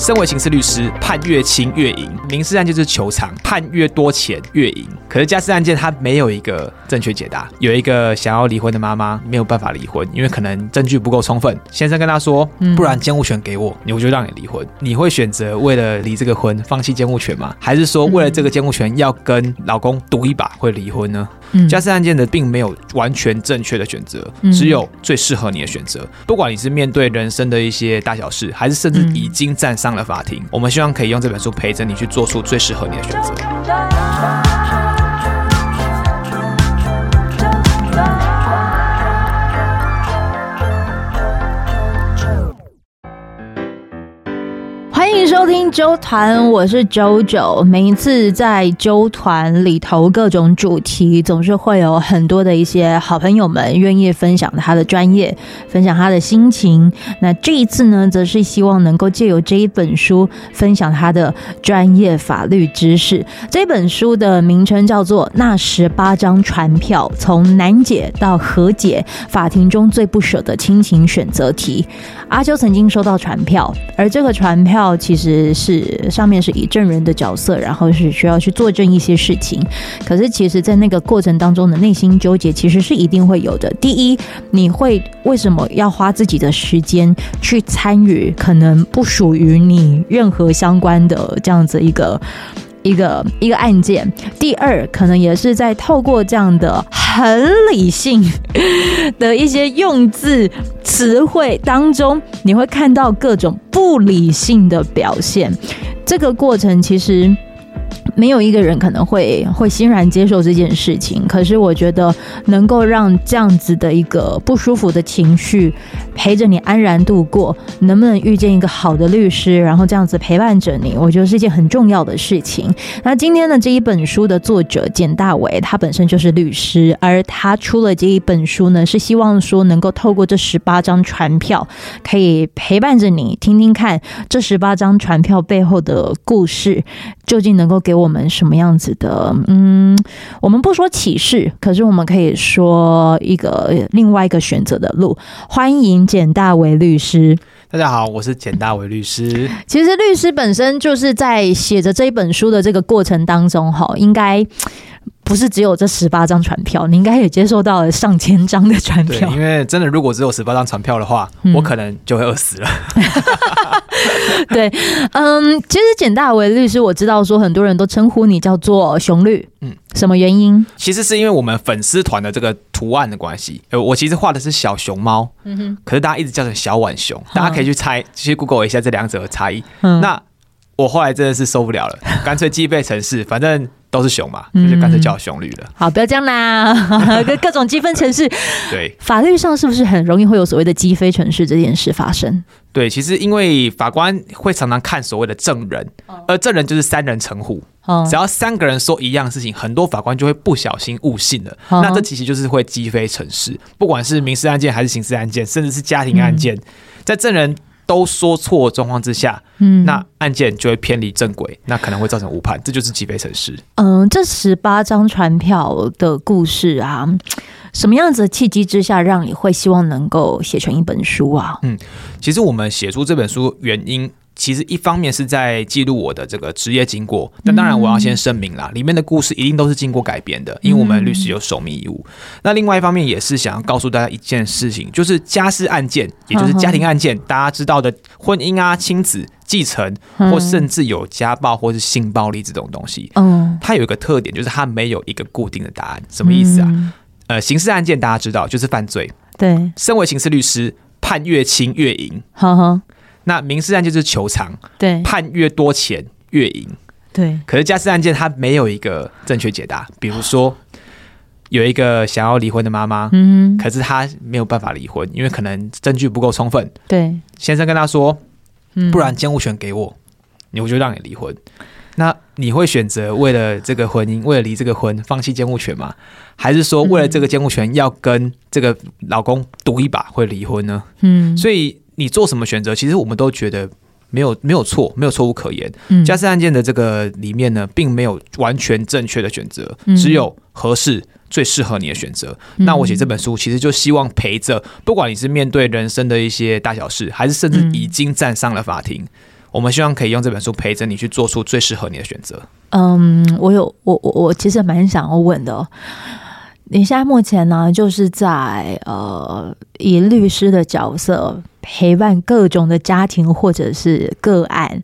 身为刑事律师，判越轻越赢；民事案件就是求偿，判越多钱越赢。可是家事案件它没有一个正确解答。有一个想要离婚的妈妈没有办法离婚，因为可能证据不够充分。先生跟她说：“不然监护权给我，我就让你离婚。”你会选择为了离这个婚放弃监护权吗？还是说为了这个监护权要跟老公赌一把会离婚呢？家事案件的并没有完全正确的选择，只有最适合你的选择。不管你是面对人生的一些大小事，还是甚至已经站上了法庭，我们希望可以用这本书陪着你去做出最适合你的选择。收听周团，我是 JoJo。每一次在周团里头，各种主题总是会有很多的一些好朋友们愿意分享他的专业，分享他的心情。那这一次呢，则是希望能够借由这一本书，分享他的专业法律知识。这本书的名称叫做《那十八张传票：从难解到和解，法庭中最不舍的亲情选择题》。阿啾曾经收到传票，而这个传票其实。其实是上面是以证人的角色，然后是需要去作证一些事情。可是，其实，在那个过程当中的内心纠结，其实是一定会有的。第一，你会为什么要花自己的时间去参与可能不属于你任何相关的这样子一个？一个一个案件，第二可能也是在透过这样的很理性 的一些用字词汇当中，你会看到各种不理性的表现。这个过程其实。没有一个人可能会会欣然接受这件事情，可是我觉得能够让这样子的一个不舒服的情绪陪着你安然度过，能不能遇见一个好的律师，然后这样子陪伴着你，我觉得是一件很重要的事情。那今天的这一本书的作者简大为，他本身就是律师，而他出了这一本书呢，是希望说能够透过这十八张传票，可以陪伴着你，听听看这十八张传票背后的故事，究竟能够给我。们什么样子的？嗯，我们不说启示，可是我们可以说一个另外一个选择的路。欢迎简大为律师。大家好，我是简大为律师。其实律师本身就是在写着这一本书的这个过程当中，哈，应该不是只有这十八张船票，你应该也接受到了上千张的船票。因为真的，如果只有十八张船票的话，嗯，我可能就会饿死了。对，嗯，其实简大为律师，我知道说很多人都称呼你叫做熊律，嗯，什么原因？其实是因为我们粉丝团的这个图案的关系。呃，我其实画的是小熊猫，嗯哼，可是大家一直叫成小浣熊，大家可以去猜，去 Google 一下这两者的差异。嗯，那我后来真的是受不了了，干脆记忆程式，反正。都是熊嘛，那就干脆叫熊律了。好，不要这样啦，各各种积分城市。对，法律上是不是很容易会有所谓的积分城市这件事发生？对，其实因为法官会常常看所谓的证人，而证人就是三人成虎，只要三个人说一样事情，很多法官就会不小心误信了。那这其实就是会击飞城市，不管是民事案件还是刑事案件，甚至是家庭案件，在证人。都说错状况之下，嗯，那案件就会偏离正轨，那可能会造成误判，这就是击飞城市。嗯，这十八张船票的故事啊，什么样子的契机之下，让你会希望能够写成一本书啊？嗯，其实我们写出这本书原因。其实一方面是在记录我的这个职业经过，但当然我要先声明啦，里面的故事一定都是经过改编的，因为我们律师有守密义务。那另外一方面也是想要告诉大家一件事情，就是家事案件，也就是家庭案件，大家知道的婚姻啊、亲子、继承，或甚至有家暴或是性暴力这种东西，嗯，它有一个特点，就是它没有一个固定的答案。什么意思啊？呃，刑事案件大家知道就是犯罪，对，身为刑事律师，判越轻越赢。呵呵。那民事案件就是求偿，对，判越多钱越赢，对。可是家事案件它没有一个正确解答，比如说有一个想要离婚的妈妈，嗯，可是她没有办法离婚，因为可能证据不够充分，对。先生跟她说，不然监护权给我，我就让你离婚。那你会选择为了这个婚姻，为了离这个婚，放弃监护权吗？还是说为了这个监护权要跟这个老公赌一把会离婚呢？嗯，所以。你做什么选择，其实我们都觉得没有没有错，没有错误可言。家事案件的这个里面呢，并没有完全正确的选择，只有合适最适合你的选择。那我写这本书，其实就希望陪着，不管你是面对人生的一些大小事，还是甚至已经站上了法庭，我们希望可以用这本书陪着你去做出最适合你的选择。嗯，我有我我我其实蛮想要问的，你现在目前呢，就是在呃以律师的角色陪伴各种的家庭或者是个案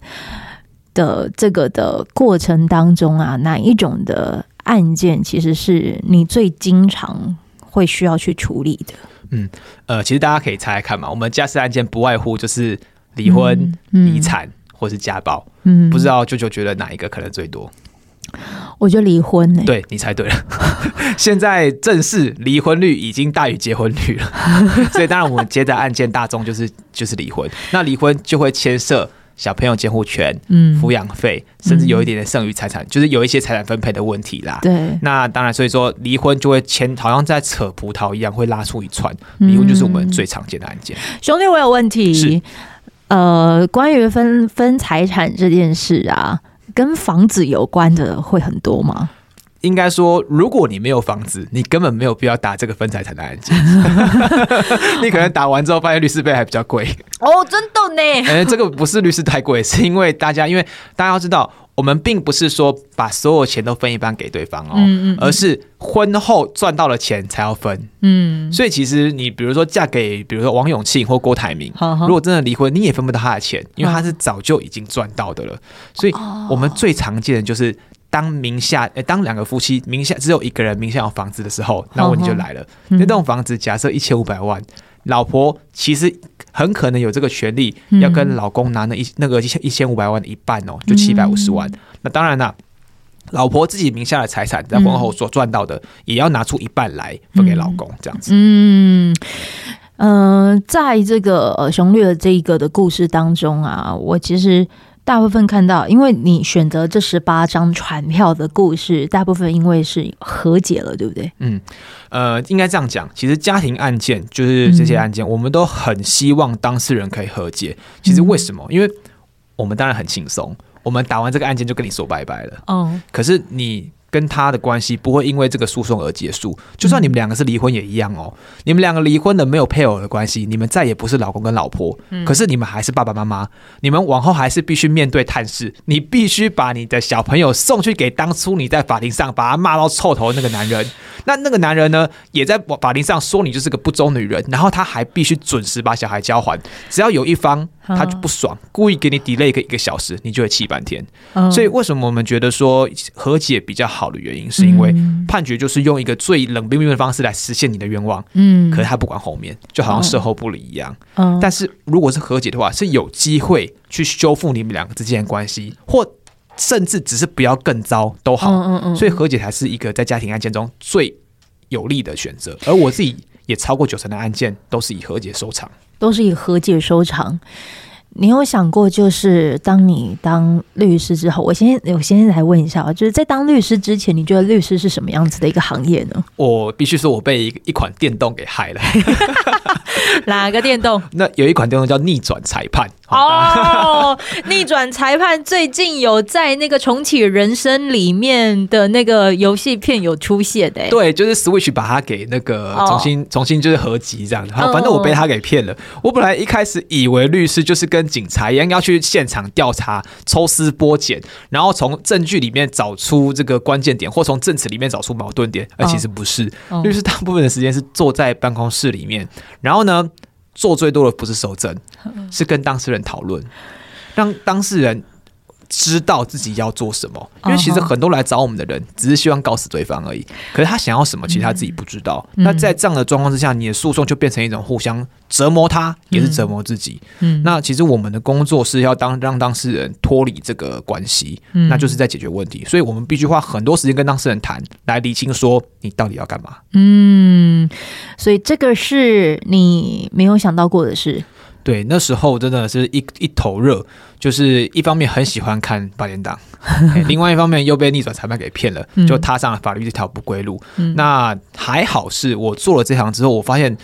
的这个的过程当中啊，哪一种的案件其实是你最经常会需要去处理的？嗯，呃，其实大家可以猜猜看嘛，我们家事案件不外乎就是离婚、嗯嗯、遗产或是家暴。嗯，不知道舅舅觉得哪一个可能最多？我觉得离婚呢、欸。对，你猜对了。现在正式离婚率已经大于结婚率了，所以当然我们接的案件大众就是就是离婚。那离婚就会牵涉小朋友监护权、嗯，抚养费，甚至有一点点剩余财产，嗯、就是有一些财产分配的问题啦。对。那当然，所以说离婚就会牵，好像在扯葡萄一样，会拉出一串。离婚就是我们最常见的案件。嗯、兄弟，我有问题。呃，关于分分财产这件事啊，跟房子有关的会很多吗？应该说，如果你没有房子，你根本没有必要打这个分财产的案件。你可能打完之后发现律师费还比较贵。哦，真的呢？哎，这个不是律师太贵，是因为大家，因为大家要知道。我们并不是说把所有钱都分一半给对方哦，嗯嗯，而是婚后赚到了钱才要分。嗯，所以其实你比如说嫁给比如说王永庆或郭台铭，如果真的离婚，你也分不到他的钱，因为他是早就已经赚到的了。所以我们最常见的就是当名下，呃，当两个夫妻名下只有一个人名下有房子的时候，那问题就来了。那栋房子假设一千五百万。老婆其实很可能有这个权利，要跟老公拿那一那个一千一千五百万的一半哦，就七百五十万。那当然啦，老婆自己名下的财产在婚后所赚到的，也要拿出一半来分给老公，这样子。嗯嗯、呃，在这个呃熊略的这一个的故事当中啊，我其实。大部分看到，因为你选择这十八张船票的故事，大部分因为是和解了，对不对？嗯，呃，应该这样讲。其实家庭案件就是这些案件，嗯、我们都很希望当事人可以和解。其实为什么？嗯、因为我们当然很轻松，我们打完这个案件就跟你说拜拜了。哦，可是你。跟他的关系不会因为这个诉讼而结束，就算你们两个是离婚也一样哦。你们两个离婚的没有配偶的关系，你们再也不是老公跟老婆，可是你们还是爸爸妈妈。你们往后还是必须面对探视，你必须把你的小朋友送去给当初你在法庭上把他骂到臭头的那个男人。那那个男人呢，也在法庭上说你就是个不忠女人，然后他还必须准时把小孩交还。只要有一方他就不爽，故意给你 delay 个一个小时，你就会气半天。所以为什么我们觉得说和解比较好？好的原因是因为判决就是用一个最冷冰冰的方式来实现你的愿望，嗯，可是他不管后面，就好像事后不理一样，嗯，但是如果是和解的话，是有机会去修复你们两个之间的关系，或甚至只是不要更糟都好，嗯嗯，所以和解才是一个在家庭案件中最有利的选择。而我自己也超过九成的案件都是以和解收场，都是以和解收场。你有想过，就是当你当律师之后，我先我先来问一下，就是在当律师之前，你觉得律师是什么样子的一个行业呢？我必须说，我被一一款电动给害了。哪个电动？那有一款电动叫逆转裁判哦。逆转裁判最近有在那个重启人生里面的那个游戏片有出现的。对，就是 Switch 把它给那个重新、哦、重新就是合集这样的。好，反正我被他给骗了。哦、我本来一开始以为律师就是跟警察一样要去现场调查、抽丝剥茧，然后从证据里面找出这个关键点，或从证词里面找出矛盾点。而其实不是，哦、律师大部分的时间是坐在办公室里面，然后呢，做最多的不是搜证，是跟当事人讨论，让当事人。知道自己要做什么，因为其实很多来找我们的人只是希望告死对方而已。可是他想要什么，其实他自己不知道。那在这样的状况之下，你的诉讼就变成一种互相折磨，他也是折磨自己。嗯那其实我们的工作是要当让当事人脱离这个关系，那就是在解决问题。所以我们必须花很多时间跟当事人谈，来厘清说你到底要干嘛。嗯，所以这个是你没有想到过的事。对，那时候真的是一一头热，就是一方面很喜欢看八点档，另外一方面又被逆转裁判给骗了，就踏上了法律这条不归路。嗯、那还好是我做了这行之后，我发现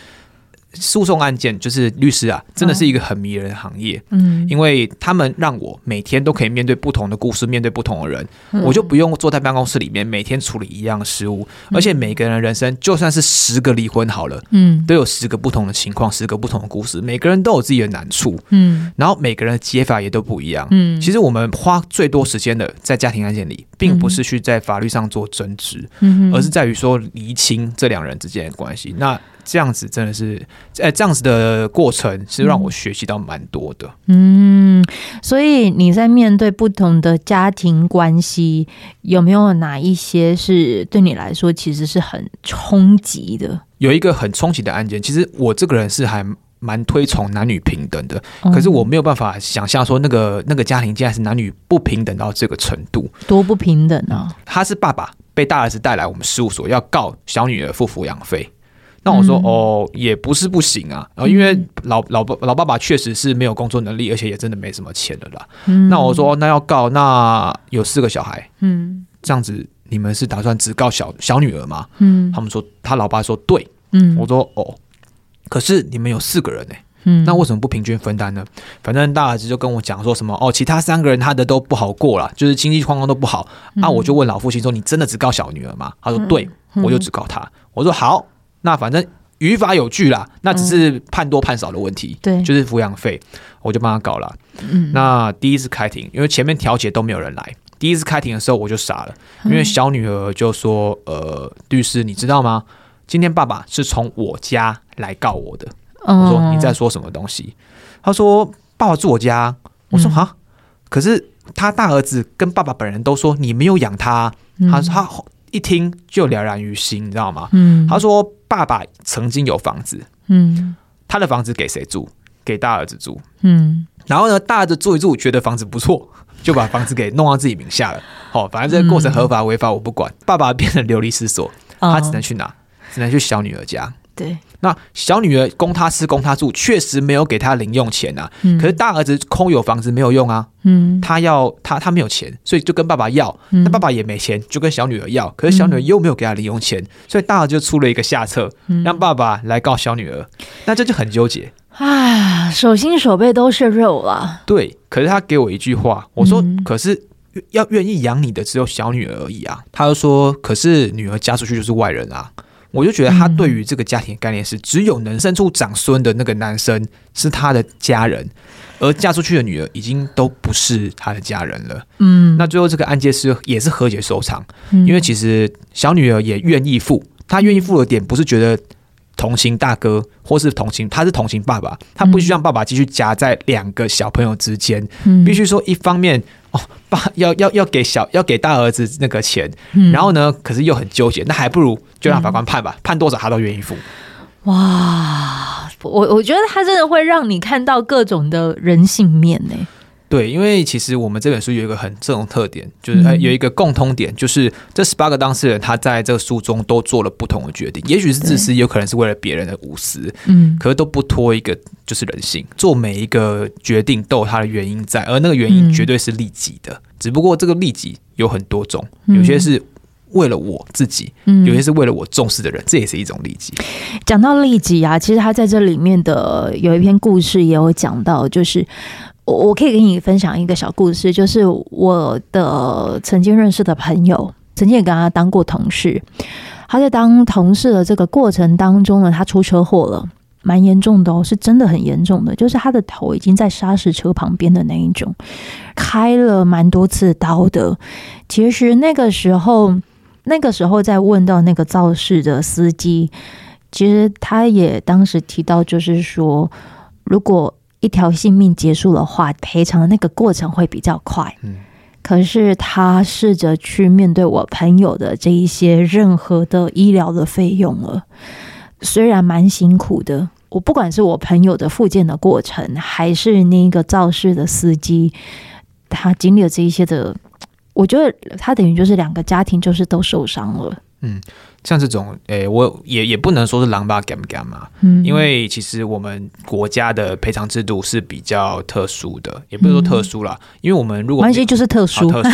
诉讼案件就是律师啊，真的是一个很迷人的行业。嗯，因为他们让我每天都可以面对不同的故事，面对不同的人，嗯。我就不用坐在办公室里面每天处理一样的事务。而且每个人的人生，就算是十个离婚好了，嗯，都有十个不同的情况，十个不同的故事，每个人都有自己的难处，嗯，然后每个人的解法也都不一样。嗯，其实我们花最多时间的在家庭案件里，并不是去在法律上做争执，嗯，而是在于说厘清这两人之间的关系。那这样子真的是，呃，这样子的过程是让我学习到蛮多的。嗯，所以你在面对不同的家庭关系，有没有哪一些是对你来说其实是很冲击的？有一个很冲击的案件，其实我这个人是还蛮推崇男女平等的，嗯可是我没有办法想象说那个那个家庭竟然是男女不平等到这个程度。多不平等啊！他是爸爸被大儿子带来我们事务所，要告小女儿付抚养费。那我说、嗯、哦，也不是不行啊，然后因为老老爸老爸爸确实是没有工作能力，而且也真的没什么钱了啦。嗯。那我说那要告，那有四个小孩，嗯。这样子你们是打算只告小小女儿吗？嗯。他们说他老爸说对，嗯，我说哦，可是你们有四个人呢、嗯。那为什么不平均分担呢？反正大儿子就跟我讲说什么哦，其他三个人他的都不好过了，就是经济状况都不好。那、我就问老父亲说：“你真的只告小女儿吗？”他说：“对，我就只告他。”我说：“好，那反正于法有据啦，那只是判多判少的问题。对就是抚养费，我就帮他搞了。嗯那第一次开庭，因为前面调解都没有人来，第一次开庭的时候我就傻了，因为小女儿就说：“呃，律师，你知道吗？今天爸爸是从我家来告我的。”我说你在说什么东西？他说爸爸住我家。我说哈，可是他大儿子跟爸爸本人都说你没有养他。他他一听就了然于心，你知道吗？嗯，他说爸爸曾经有房子，嗯他的房子给谁住？给大儿子住。嗯然后呢，大儿子住一住，觉得房子不错，就把房子给弄到自己名下了。好，反正这个过程合法违法我不管。爸爸变成流离失所，他只能去哪？只能去小女儿家。对，那小女儿供他吃供他住，确实没有给他零用钱啊。嗯可是大儿子空有房子没有用啊，嗯他要他他没有钱，所以就跟爸爸要。嗯那爸爸也没钱，就跟小女儿要。可是小女儿又没有给他零用钱，所以大儿子就出了一个下策，嗯让爸爸来告小女儿。那这就很纠结。啊，手心手背都是肉了。对，可是他给我一句话，我说：“嗯可是要愿意养你的只有小女儿而已啊。”他就说：“可是女儿嫁出去就是外人啊。”我就觉得他对于这个家庭的概念是，只有能生出长孙的那个男生是他的家人，而嫁出去的女儿已经都不是他的家人了。嗯，那最后这个案件是也是和解收场，嗯。因为其实小女儿也愿意付，她愿意付的点不是觉得同情大哥，或是同情，她是同情爸爸，她不需要让爸爸继续夹在两个小朋友之间，嗯。必须说一方面哦，爸要要要给小要给大儿子那个钱，嗯然后呢，可是又很纠结，那还不如就让法官判吧，判多少他都愿意付。哇，我我觉得他真的会让你看到各种的人性面呢。对，因为其实我们这本书有一个很这种特点，就是、有一个共通点，就是这十八个当事人他在这个书中都做了不同的决定，也许是自私，有可能是为了别人的无私，嗯可是都不脱一个就是人性，做每一个决定都有它的原因在，而那个原因绝对是利己的，嗯、只不过这个利己有很多种，有些是为了我自己，嗯、有些是为了我重视的人，这也是一种利己。讲到利己啊，其实他在这里面的有一篇故事也有讲到，就是。我我可以给你分享一个小故事，就是我的曾经认识的朋友，曾经也跟他当过同事。他在当同事的这个过程当中呢，他出车祸了，蛮严重的哦，是真的很严重的，就是他的头已经在砂石车旁边的那一种，开了蛮多次刀的。其实那个时候，那个时候在问到那个肇事的司机，其实他也当时提到，就是说如果。一条性命结束的话，赔偿的那个过程会比较快。嗯，可是他试着去面对我朋友的这一些任何的医疗的费用了，虽然蛮辛苦的。我不管是我朋友的复健的过程，还是那个肇事的司机，他经历了这一些的，我觉得他等于就是两个家庭就是都受伤了。嗯。像这种，诶、欸，我也也不能说是狼吧，敢不干嘛，嗯，因为其实我们国家的赔偿制度是比较特殊的，也不是说特殊啦，嗯、因为我们如果关系就是特殊，特殊，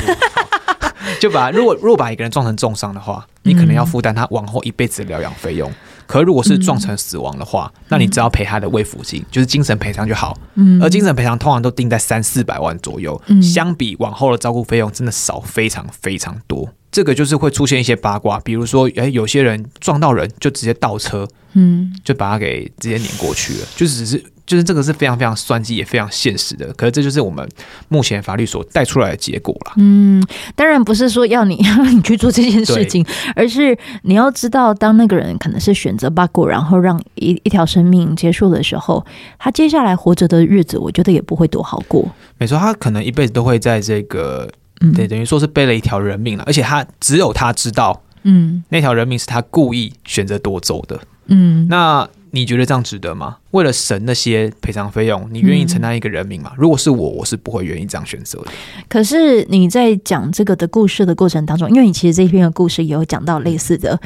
就把如果如果把一个人撞成重伤的话，你可能要负担他往后一辈子的疗养费用。可如果是撞成死亡的话，嗯、那你只要赔他的慰抚金，就是精神赔偿就好。嗯，而精神赔偿通常都定在三四百万左右，嗯、相比往后的照顾费用真的少非常非常多。这个就是会出现一些八卦，比如说，哎，有些人撞到人就直接倒车，嗯，就把他给直接碾过去了，就只是。就是这个是非常非常算计也非常现实的，可是这就是我们目前法律所带出来的结果了。嗯，当然不是说要你 让你去做这件事情，而是你要知道，当那个人可能是选择罢过，然后让一一条生命结束的时候，他接下来活着的日子，我觉得也不会多好过。没错，他可能一辈子都会在这个，对，等于说是背了一条人命了，而且他只有他知道，嗯，那条人命是他故意选择夺走的，嗯，那。你觉得这样值得吗？为了省那些赔偿费用，你愿意承担一个人命吗？嗯、如果是我，我是不会愿意这样选择的。可是你在讲这个的故事的过程当中，因为你其实这一篇的故事也有讲到类似的，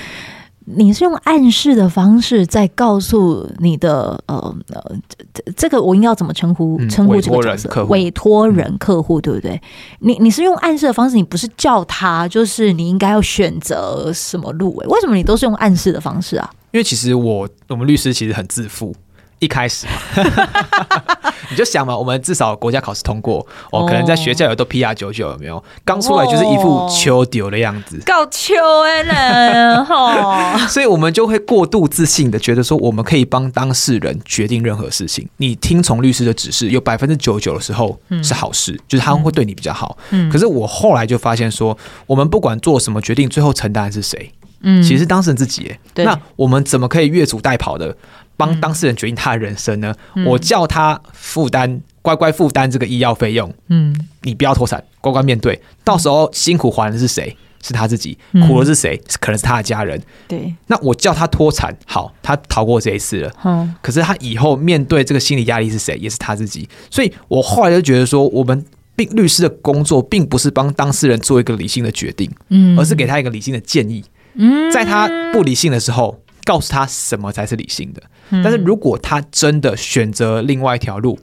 你是用暗示的方式在告诉你的呃呃，这这个我应该要怎么称呼称呼这个角色？委托人客户，对不对？你你是用暗示的方式，你不是叫他，就是你应该要选择什么路？诶，为什么你都是用暗示的方式啊？因为其实我我们律师其实很自负，一开始嘛，你就想嘛，我们至少国家考试通过，哦，可能在学校有都 PR 九九有没有？刚出来就是一副秋丢的样子，够秋哎人 哈，所以我们就会过度自信的觉得说，我们可以帮当事人决定任何事情。你听从律师的指示，有百分之九十九的时候是好事，嗯、就是他们会对你比较好。嗯，可是我后来就发现说，我们不管做什么决定，最后承担的是谁？嗯，其实当事人自己那我们怎么可以越俎代庖的帮当事人决定他的人生呢？嗯、我叫他负担，乖乖负担这个医药费用。嗯，你不要脱产，乖乖面对，到时候辛苦还的是谁？是他自己，苦的是谁？可能是他的家人。对，那我叫他脱产，好，他逃过这一次了。嗯，可是他以后面对这个心理压力是谁？也是他自己。所以我后来就觉得说，我们并律师的工作并不是帮当事人做一个理性的决定，嗯，而是给他一个理性的建议。嗯在他不理性的时候，告诉他什么才是理性的。但是如果他真的选择另外一条路，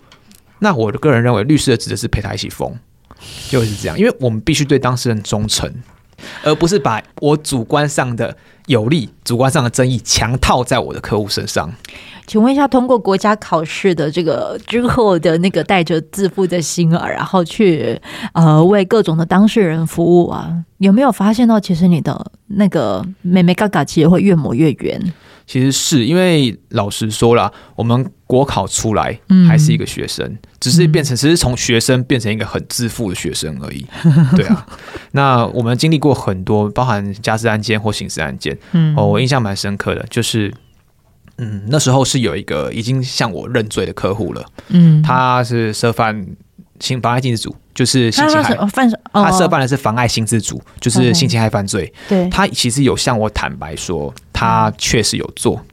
那我个人认为，律师的职责是陪他一起疯，就是这样。因为我们必须对当事人忠诚，而不是把我主观上的有利、主观上的争议强套在我的客户身上。请问一下，通过国家考试的这个之后的那个带着自负的心啊，然后去呃为各种的当事人服务啊，有没有发现到其实你的那个妹妹嘎嘎其实会越抹越圆？其实是因为老实说了，我们国考出来还是一个学生，嗯、只是变成只是从学生变成一个很自负的学生而已。对啊，那我们经历过很多，包含家事案件或刑事案件。嗯，哦，我印象蛮深刻的，就是。嗯，那时候是有一个已经向我认罪的客户了。嗯，他是涉犯性妨碍禁止组，就是性侵害犯。他涉犯的是妨碍性自主，就是性侵害犯罪。对，他其实有向我坦白说，他确实有做。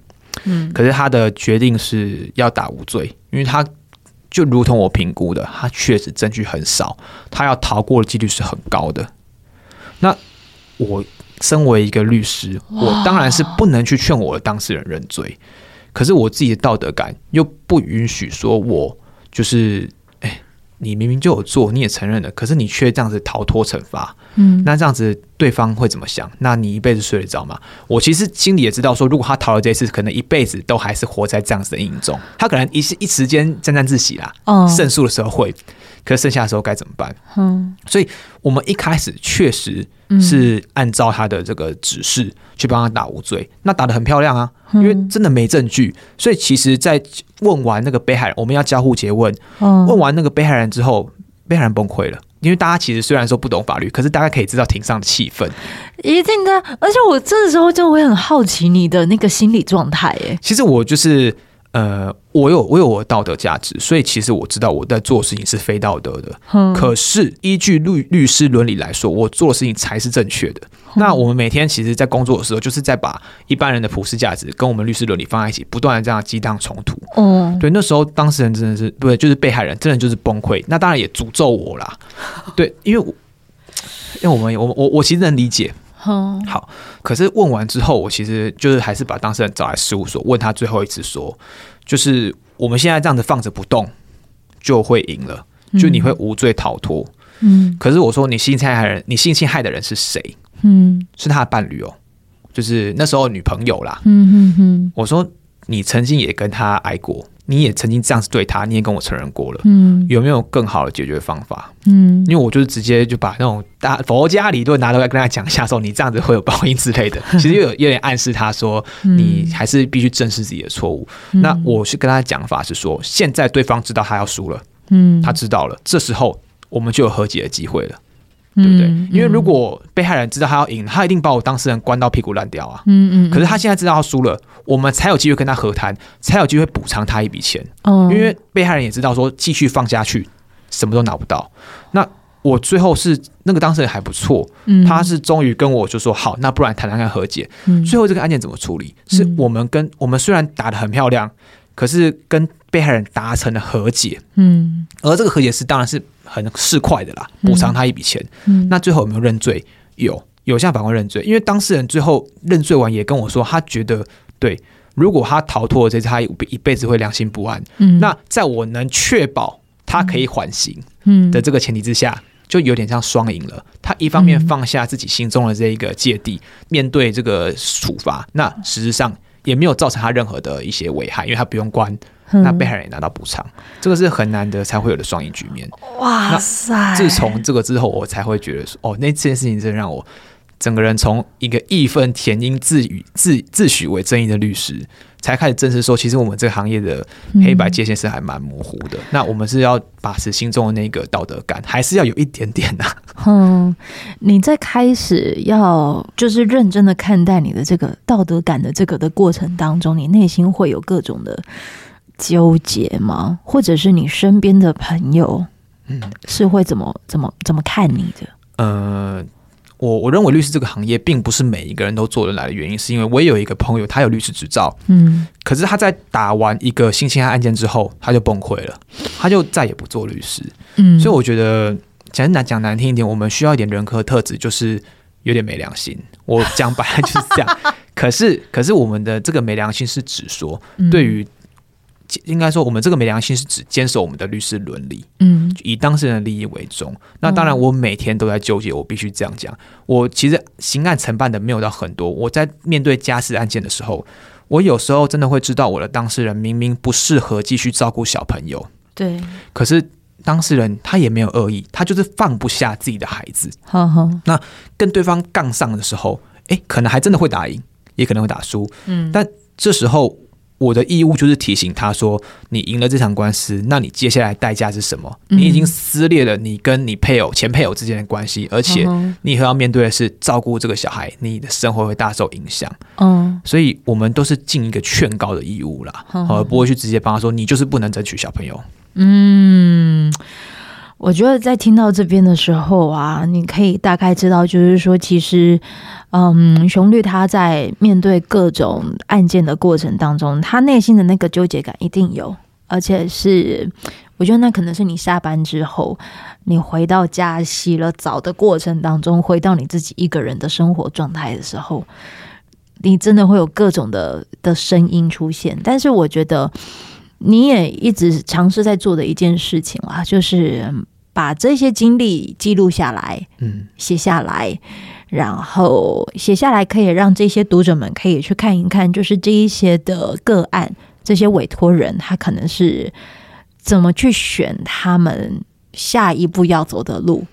嗯，可是他的决定是要打无罪，因为他就如同我评估的，他确实证据很少，他要逃过的几率是很高的。那我。身为一个律师，我当然是不能去劝我的当事人认罪，可是我自己的道德感又不允许说，我就是，哎，你明明就有做，你也承认了，可是你却这样子逃脱惩罚，嗯，那这样子对方会怎么想？那你一辈子睡得着吗？我其实心里也知道，说如果他逃了这一次，可能一辈子都还是活在这样子的阴影中，他可能一时一时间沾沾自喜啦，哦，胜诉的时候会。可是剩下的时候该怎么办？嗯，所以我们一开始确实是按照他的这个指示去帮他打无罪，那打的很漂亮啊，因为真的没证据。所以其实，在问完那个被害人，我们要交互詰问，问完那个被害人之后，被害人崩溃了，因为大家其实虽然说不懂法律，可是大家可以知道庭上的气氛，一定的。而且我这时候就会很好奇你的那个心理状态，哎，其实我就是。呃，我有我有我的道德价值，所以其实我知道我在做的事情是非道德的。嗯，可是依据律律师伦理来说，我做的事情才是正确的。嗯，那我们每天其实，在工作的时候，就是在把一般人的普世价值跟我们律师伦理放在一起，不断的这样激荡冲突。嗯，对，那时候当事人真的是对，就是被害人，真的就是崩溃。那当然也诅咒我啦。对，因为我，因为我们我我我其实能理解。好，可是问完之后，我其实就是还是把当事人找来事务所，问他最后一次说，就是我们现在这样子放着不动，就会赢了，就你会无罪逃脱。嗯，可是我说你性侵害人，你性侵害的人是谁？嗯，是他的伴侣哦，就是那时候女朋友啦。嗯哼哼，我说你曾经也跟他爱过。你也曾经这样子对他，你也跟我承认过了，嗯，有没有更好的解决方法？嗯，因为我就是直接就把那种大佛家理论拿出来跟他讲一下，说你这样子会有报应之类的，其实又有有点暗示他说，你还是必须正视自己的错误。嗯、那我是跟他讲法是说，现在对方知道他要输了，嗯，他知道了，这时候我们就有和解的机会了。对不对？因为如果被害人知道他要赢，他一定把我当事人关到屁股烂掉啊。嗯嗯。可是他现在知道他输了，我们才有机会跟他和谈，才有机会补偿他一笔钱。哦。因为被害人也知道说，继续放下去，什么都拿不到。那我最后是那个当事人还不错，他是终于跟我就说好，那不然谈谈看和解。最后这个案件怎么处理？是我们跟我们虽然打得很漂亮，可是跟被害人达成了和解。嗯。而这个和解是当然是。很市侩的啦，补偿他一笔钱。那最后有没有认罪？有，有向法官认罪。因为当事人最后认罪完，也跟我说，他觉得对，如果他逃脱了这次，他一辈子会良心不安。嗯、那在我能确保他可以缓刑的这个前提之下，就有点像双赢了。他一方面放下自己心中的这一个芥蒂，面对这个处罚，那实质上也没有造成他任何的一些危害，因为他不用关。那被害人也拿到补偿，这个是很难得才会有的双赢局面。哇塞！自从这个之后，我才会觉得说，哦，那这件事情真的让我整个人从一个义愤填膺、自语自自诩为正义的律师，才开始正视说，其实我们这个行业的黑白界限是还蛮模糊的。嗯、那我们是要把持心中的那个道德感，还是要有一点点呢、啊？嗯，你在开始要就是认真的看待你的这个道德感的这个的过程当中，你内心会有各种的。纠结吗？或者是你身边的朋友，嗯，是会怎么怎么怎么看你的？呃，我我认为律师这个行业并不是每一个人都做得来的原因，是因为我也有一个朋友，他有律师执照，嗯，可是他在打完一个性侵害案件之后，他就崩溃了，他就再也不做律师，嗯，所以我觉得讲难讲难听一点，我们需要一点人格特质，就是有点没良心。我讲白了就是这样。可是可是我们的这个没良心是指说对于。应该说，我们这个没良心是指坚守我们的律师伦理，嗯，以当事人的利益为重。那当然，我每天都在纠结，我必须这样讲。我其实刑案承办的没有到很多。我在面对家事案件的时候，我有时候真的会知道我的当事人明明不适合继续照顾小朋友，对。可是当事人他也没有恶意，他就是放不下自己的孩子。好好。那跟对方杠上的时候，哎，可能还真的会打赢，也可能会打输。嗯。但这时候。我的义务就是提醒他说：“你赢了这场官司，那你接下来代价是什么？你已经撕裂了你跟你配偶、前配偶之间的关系，而且你以后要面对的是照顾这个小孩，你的生活会大受影响。嗯，所以我们都是尽一个劝告的义务啦，而不会去直接帮他说你就是不能争取小朋友。”嗯。我觉得在听到这边的时候啊，你可以大概知道，就是说，其实，嗯，熊律他在面对各种案件的过程当中，他内心的那个纠结感一定有，而且是，我觉得那可能是你下班之后，你回到家洗了澡的过程当中，回到你自己一个人的生活状态的时候，你真的会有各种的的声音出现。但是我觉得。你也一直尝试在做的一件事情啦，就是把这些经历记录下来，嗯，写下来，然后写下来可以让这些读者们可以去看一看，就是这一些的个案，这些委托人他可能是怎么去选他们下一步要走的路。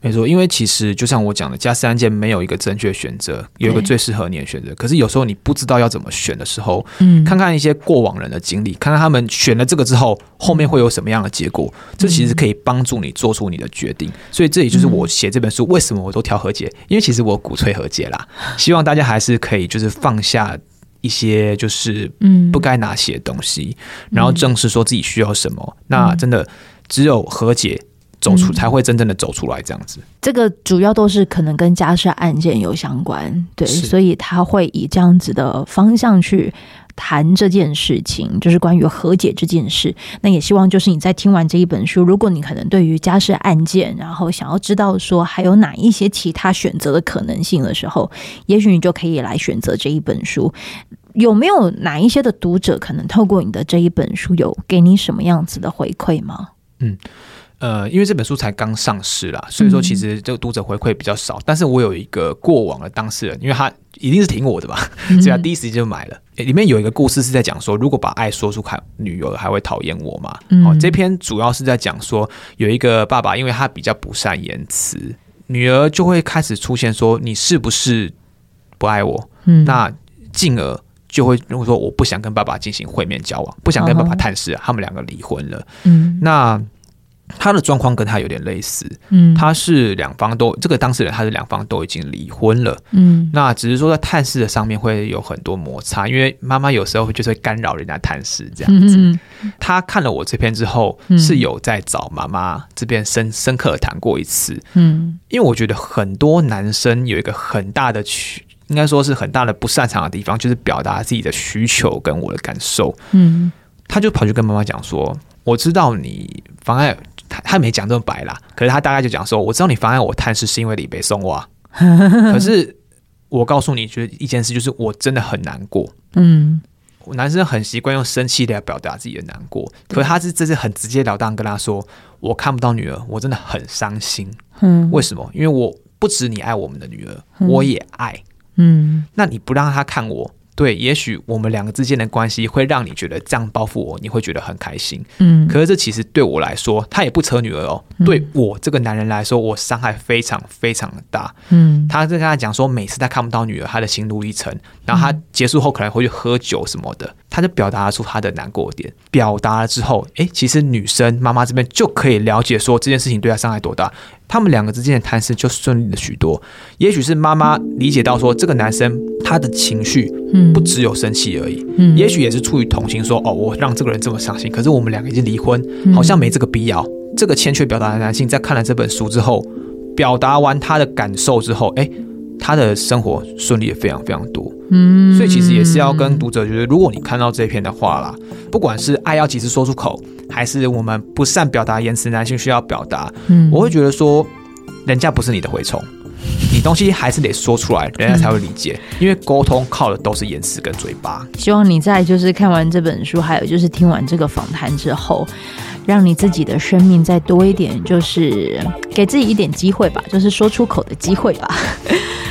没错，因为其实就像我讲的，家事案件没有一个正确选择，有一个最适合你的选择。可是有时候你不知道要怎么选的时候，嗯，看看一些过往人的经历，看看他们选了这个之后，后面会有什么样的结果，嗯、这其实可以帮助你做出你的决定。所以这也就是我写这本书为什么我都挑和解，因为其实我鼓吹和解啦，希望大家还是可以就是放下一些就是嗯不该拿写的东西，嗯、然后正视说自己需要什么。嗯、那真的只有和解。走出才会真正的走出来，这样子。这个主要都是可能跟家事案件有相关，对，所以他会以这样子的方向去谈这件事情，就是关于和解这件事。那也希望就是你在听完这一本书，如果你可能对于家事案件，然后想要知道说还有哪一些其他选择的可能性的时候，也许你就可以来选择这一本书。有没有哪一些的读者可能透过你的这一本书有给你什么样子的回馈吗？嗯。呃，因为这本书才刚上市啦，所以说其实这个读者回馈比较少。嗯、但是我有一个过往的当事人，因为他一定是挺我的吧，所以他第一时间就买了。嗯、里面有一个故事是在讲说，如果把爱说出口，女儿还会讨厌我吗？嗯、哦，这篇主要是在讲说，有一个爸爸，因为他比较不善言辞，女儿就会开始出现说，你是不是不爱我？嗯，那进而就会如果说我不想跟爸爸进行会面交往，不想跟爸爸探视，他们两个离婚了。嗯，那。他的状况跟他有点类似，嗯，他是两方都这个当事人，他是两方都已经离婚了，嗯，那只是说在探视的上面会有很多摩擦，因为妈妈有时候就是会干扰人家探视这样子。嗯嗯，他看了我这篇之后，是有在找妈妈这边深深刻谈过一次，嗯，因为我觉得很多男生有一个很大的区，应该说是很大的不擅长的地方，就是表达自己的需求跟我的感受，嗯，他就跑去跟妈妈讲说，我知道你妨碍。他他没讲这么白啦，可是他大概就讲说，我知道你妨碍我探视是因为你被送哇，可是我告诉你，就是一件事，就是我真的很难过。嗯，男生很习惯用生气来表达自己的难过，可是他是这是很直截了当跟他说，我看不到女儿，我真的很伤心。嗯，为什么？因为我不止你爱我们的女儿，我也爱。嗯，那你不让他看我。对，也许我们两个之间的关系会让你觉得这样报复我，你会觉得很开心。嗯，可是这其实对我来说，他也不扯女儿哦。嗯、对我这个男人来说，我伤害非常非常的大。嗯，他在跟他讲说，每次他看不到女儿，他的心路历程，然后他结束后可能会去喝酒什么的，他就表达出他的难过点。表达了之后，哎，其实女生妈妈这边就可以了解说这件事情对他伤害多大。他们两个之间的谈事就顺利了许多。也许是妈妈理解到说，这个男生他的情绪不只有生气而已，嗯，也许也是出于同情，说哦，我让这个人这么伤心，可是我们两个已经离婚，好像没这个必要。这个欠缺表达的男性在看了这本书之后，表达完他的感受之后，诶，他的生活顺利也非常非常多。嗯，所以其实也是要跟读者就是，如果你看到这篇的话啦，不管是爱要及时说出口。还是我们不善表达言辞，男性需要表达。嗯，我会觉得说，人家不是你的蛔虫，你东西还是得说出来，人家才会理解。因为沟通靠的都是言辞跟嘴巴。希望你在就是看完这本书，还有就是听完这个访谈之后，让你自己的生命再多一点，就是给自己一点机会吧，就是说出口的机会吧。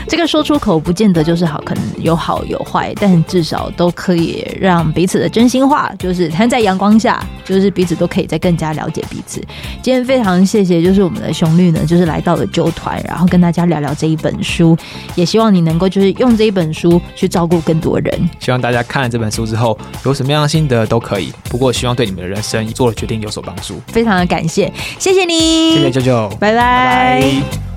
这个说出口不见得就是好，可能有好有坏，但至少都可以让彼此的真心话，就是摊在阳光下，就是彼此都可以再更加了解彼此。今天非常谢谢，就是我们的熊律呢，就是来到了啾团，然后跟大家聊聊这一本书，也希望你能够就是用这一本书去照顾更多人。希望大家看了这本书之后有什么样的心得都可以，不过希望对你们的人生做了决定有所帮助。非常的感谢，谢谢你，谢谢舅舅，拜拜。拜拜。